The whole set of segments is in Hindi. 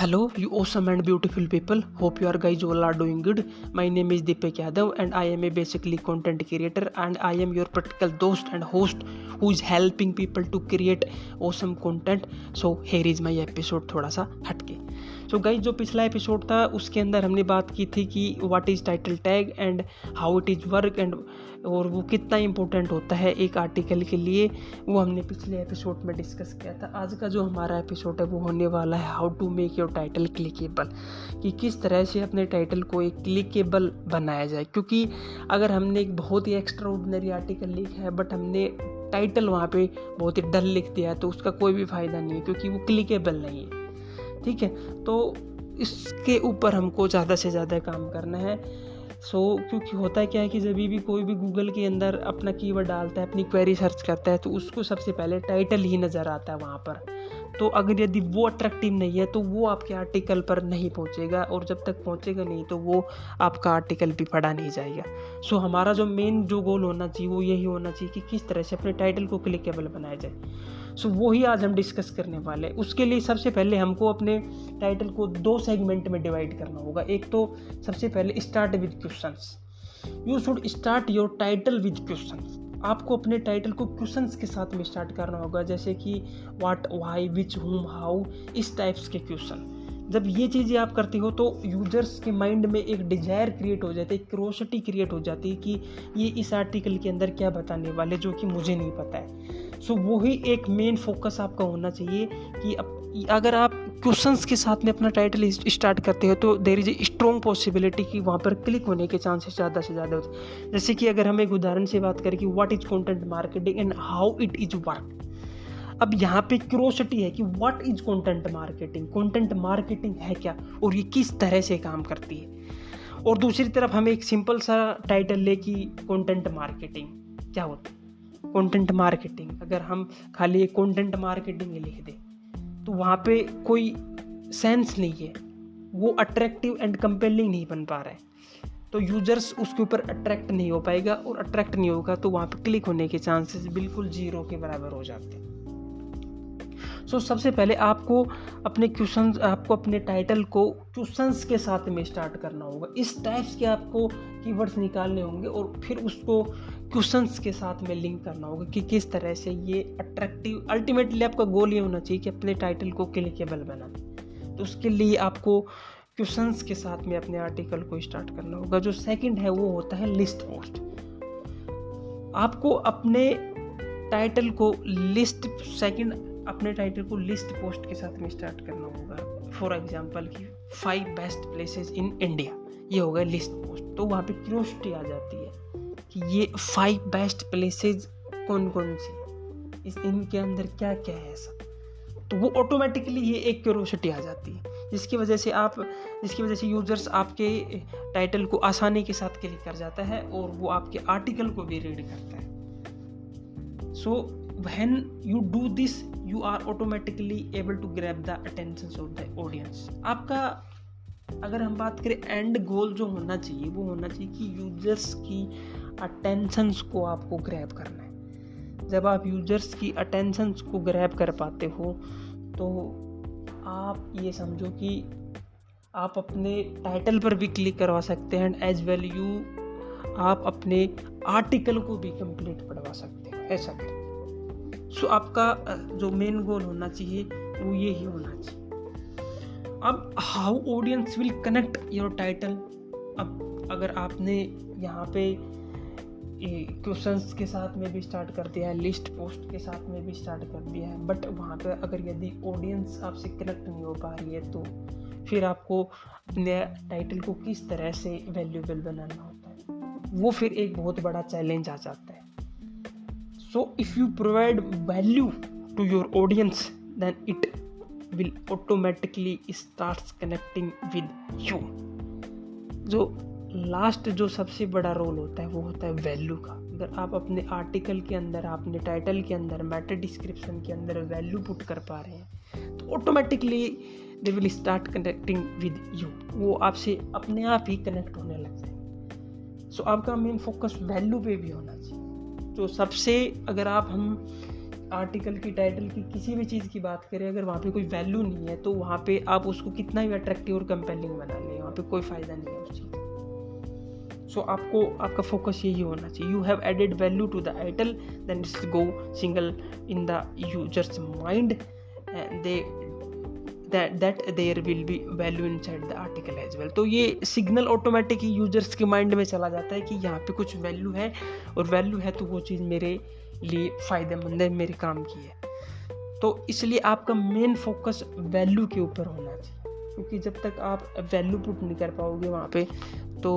Hello you awesome and beautiful people hope you are guys well are doing good my name is Deepak Yadav and I am a basically content creator and I am your practical दोस्त and host who is helping people to create awesome content so here is my episode थोड़ा सा हटके सो so गाइज़ जो पिछला एपिसोड था, उसके अंदर हमने बात की थी कि what is title tag and how it is work and और वो कितना इंपॉर्टेंट होता है एक आर्टिकल के लिए, वो हमने पिछले एपिसोड में डिस्कस किया था। आज का जो हमारा एपिसोड है, वो होने वाला है how to make your title clickable कि किस तरह से अपने टाइटल को एक क्लिकेबल बनाया जाए। क्योंकि अगर हमने एक बहुत ही एक्स्ट्रा आर्टिकल लिखा है बट हमने टाइटल वहाँ पे बहुत ही डल लिख दिया है तो उसका कोई भी फ़ायदा नहीं है, क्योंकि वो क्लिकेबल नहीं है। ठीक है? तो इसके ऊपर हमको ज़्यादा से ज़्यादा काम करना है। सो so, क्योंकि होता है क्या है कि जब भी कोई भी गूगल के अंदर अपना कीवर्ड डालता है अपनी क्वेरी सर्च करता है तो उसको सबसे पहले टाइटल ही नज़र आता है वहाँ पर। तो अगर यदि वो अट्रैक्टिव नहीं है तो वो आपके आर्टिकल पर नहीं पहुँचेगा और जब तक पहुँचेगा नहीं तो वो आपका आर्टिकल भी पढ़ा नहीं जाएगा। सो so, हमारा जो मेन जो गोल होना चाहिए वो यही होना चाहिए कि किस तरह से अपने टाइटल को क्लिकेबल बनाया जाए। सो so, वो ही आज हम डिस्कस करने वाले हैं। उसके लिए सबसे पहले हमको अपने टाइटल को दो सेगमेंट में डिवाइड करना होगा। एक तो सबसे पहले start with question you should start your title with question आपको अपने टाइटल को क्वेश्चंस के साथ में स्टार्ट करना होगा। जैसे कि what why which whom how इस टाइप्स के क्वेश्चन जब ये चीज़ें आप करते हो तो यूज़र्स के माइंड में एक डिज़ायर क्रिएट हो जाती है क्रोसिटी क्रिएट हो जाती है कि ये इस आर्टिकल के अंदर क्या बताने वाले जो कि मुझे नहीं पता है। सो so, वही एक मेन फोकस आपका होना चाहिए कि अगर आप क्वेश्चंस के साथ में अपना टाइटल स्टार्ट करते हो तो there is a strong possibility कि वहाँ पर क्लिक होने के चांसेस ज़्यादा से ज़्यादा होते हैं। जैसे कि अगर हम एक उदाहरण से बात करें कि what is content marketing and how it is work अब यहाँ पे क्यूरोसिटी है कि what is content marketing content marketing है क्या? और ये किस तरह से काम करती है? और दूसरी तरफ़ हमें एक सिंपल सा टाइटल ले कि कंटेंट मार्केटिंग क्या होता है? कंटेंट मार्केटिंग अगर हम खाली कंटेंट मार्केटिंग लिख दें तो वहाँ पे कोई सेंस नहीं है। वो अट्रैक्टिव एंड कंपेलिंग नहीं बन पा रहा है। तो यूज़र्स उसके ऊपर अट्रैक्ट नहीं हो पाएगा और अट्रैक्ट नहीं होगा तो वहाँ पे क्लिक होने के चांसेस बिल्कुल ज़ीरो के बराबर हो जाते हैं। सो so, सबसे पहले आपको अपने क्वेश्चन आपको अपने टाइटल को क्वेश्चंस के साथ में स्टार्ट करना होगा। इस टाइप्स के आपको कीवर्ड्स निकालने होंगे और फिर उसको क्वेश्चंस के साथ में लिंक करना होगा कि किस तरह से ये अट्रैक्टिव अल्टीमेटली आपका गोल ये होना चाहिए कि अपने टाइटल को क्लिकेबल बनाना तो उसके लिए आपको क्वेश्चंस के साथ में अपने आर्टिकल को स्टार्ट करना होगा। जो सेकंड है, वो होता है लिस्ट पोस्ट आपको अपने टाइटल को लिस्ट सेकंड अपने टाइटल को लिस्ट पोस्ट के साथ में स्टार्ट करना होगा। फॉर एग्ज़ाम्पल की five best places in India ये होगा लिस्ट पोस्ट तो वहाँ पे क्यूरोसिटी आ जाती है। कि ये फाइव बेस्ट प्लेसेस कौन कौन सी? इस इनके अंदर क्या क्या है ऐसा तो वो ऑटोमेटिकली ये एक क्यूरोसिटी आ जाती है। जिसकी वजह से आप, जिसकी वजह से यूज़र्स आपके टाइटल को आसानी के साथ क्लिक कर जाता है और वो आपके आर्टिकल को भी रीड करता है। So when you do this you are automatically able to grab the attention of the audience आपका अगर हम बात करें एंड गोल जो होना चाहिए, वो होना चाहिए कि यूज़र्स की अटेंशंस को आपको ग्रैब करना है। जब आप यूज़र्स की अटेंशंस को ग्रैब कर पाते हो तो आप ये समझो कि आप अपने टाइटल पर भी क्लिक करवा सकते हैं एंड एज वेल यू आप अपने आर्टिकल को भी कंप्लीट पढ़वा सकते हैं, ऐसा करें। सो आपका जो मेन गोल होना चाहिए, वो ये ही होना चाहिए। अब how audience will connect your title अब अगर आपने यहाँ पे क्वेश्चंस के साथ में भी स्टार्ट कर दिया है लिस्ट पोस्ट के साथ में भी स्टार्ट कर दिया है बट वहाँ पे अगर यदि ऑडियंस आपसे कनेक्ट नहीं हो पा रही है तो फिर आपको अपने टाइटल को किस तरह से वैल्यूबल बनाना होता है? वो फिर एक बहुत बड़ा चैलेंज आ जाता है। So if you provide value to your audience then it will automatically start connecting with you जो लास्ट जो सबसे बड़ा रोल होता है वो होता है वैल्यू का। अगर आप अपने आर्टिकल के अंदर अपने टाइटल के अंदर मैटर डिस्क्रिप्शन के अंदर वैल्यू पुट कर पा रहे हैं तो automatically they will start connecting with you वो आपसे अपने आप ही कनेक्ट होने लग जाए सो so, आपका मेन फोकस वैल्यू पे भी होना चाहिए। तो सबसे अगर आप हम आर्टिकल की टाइटल की, किसी भी चीज़ की बात करें, अगर वहाँ पे कोई वैल्यू नहीं है तो वहाँ पे आप उसको कितना भी अट्रैक्टिव और कंपेलिंग बना लें, वहाँ पे कोई फ़ायदा नहीं है उस चीज़ का। सो आपको, आपका फोकस यही होना चाहिए। You have added value to the title then it's go single in the users mind they that that there will be value inside the article as well. तो ये सिग्नल ऑटोमेटिक ही यूज़र्स के माइंड में चला जाता है कि यहाँ पे कुछ वैल्यू है और वैल्यू है तो वो चीज़ मेरे लिए फ़ायदेमंद है, मेरे काम की है। तो इसलिए आपका मेन फोकस वैल्यू के ऊपर होना चाहिए, क्योंकि जब तक आप वैल्यू पुट नहीं कर पाओगे वहाँ पे तो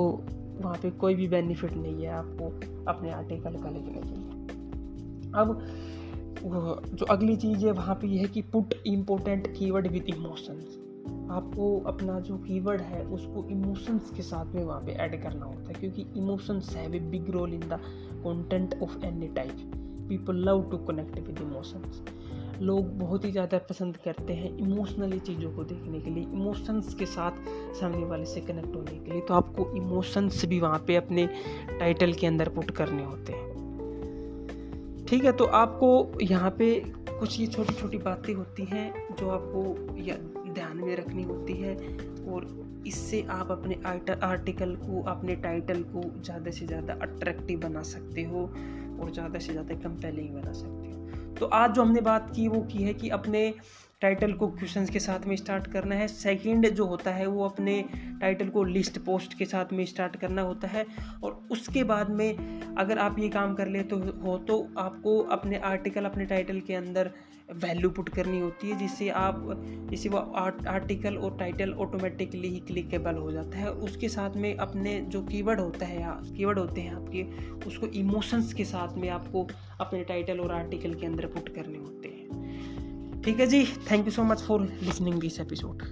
वहाँ पे कोई भी बेनिफिट नहीं है आपको अपने आर्टिकल का लिखने के लिए। अब जो अगली चीज़ है, वहाँ पे ये है कि put important keyword with emotions आपको अपना जो कीवर्ड है, उसको इमोशंस के साथ में वहाँ पे ऐड करना होता है, क्योंकि emotions have a big role in the content of any type people love to connect with emotions लोग बहुत ही ज़्यादा पसंद करते हैं इमोशनली चीज़ों को देखने के लिए इमोशंस के साथ सामने वाले से कनेक्ट होने के लिए। तो आपको इमोशंस भी वहाँ पे अपने टाइटल के अंदर पुट करने होते हैं। ठीक है तो आपको यहाँ पे कुछ ये छोटी छोटी बातें होती हैं जो आपको ध्यान में रखनी होती है और इससे आप अपने आर्टिकल को, अपने टाइटल को ज़्यादा से ज़्यादा अट्रैक्टिव बना सकते हो और ज़्यादा से ज़्यादा कंपेलिंग बना सकते हो। तो आज जो हमने बात की वो की है कि अपने टाइटल को क्वेश्चंस के साथ में स्टार्ट करना है। सेकंड जो होता है, वो अपने टाइटल को लिस्ट पोस्ट के साथ में स्टार्ट करना होता है। और उसके बाद में अगर आप ये काम कर ले तो हो तो आपको अपने आर्टिकल अपने टाइटल के अंदर वैल्यू पुट करनी होती है, जिससे आप, जिससे वो आर्टिकल और टाइटल ऑटोमेटिकली ही क्लिकेबल हो जाता है। उसके साथ में अपने जो कीवर्ड होता है या कीवर्ड होते हैं आपके, उसको इमोशंस के साथ में आपको अपने टाइटल और आर्टिकल के अंदर पुट करने होते हैं। ठीक है जी thank you so much for listening this episode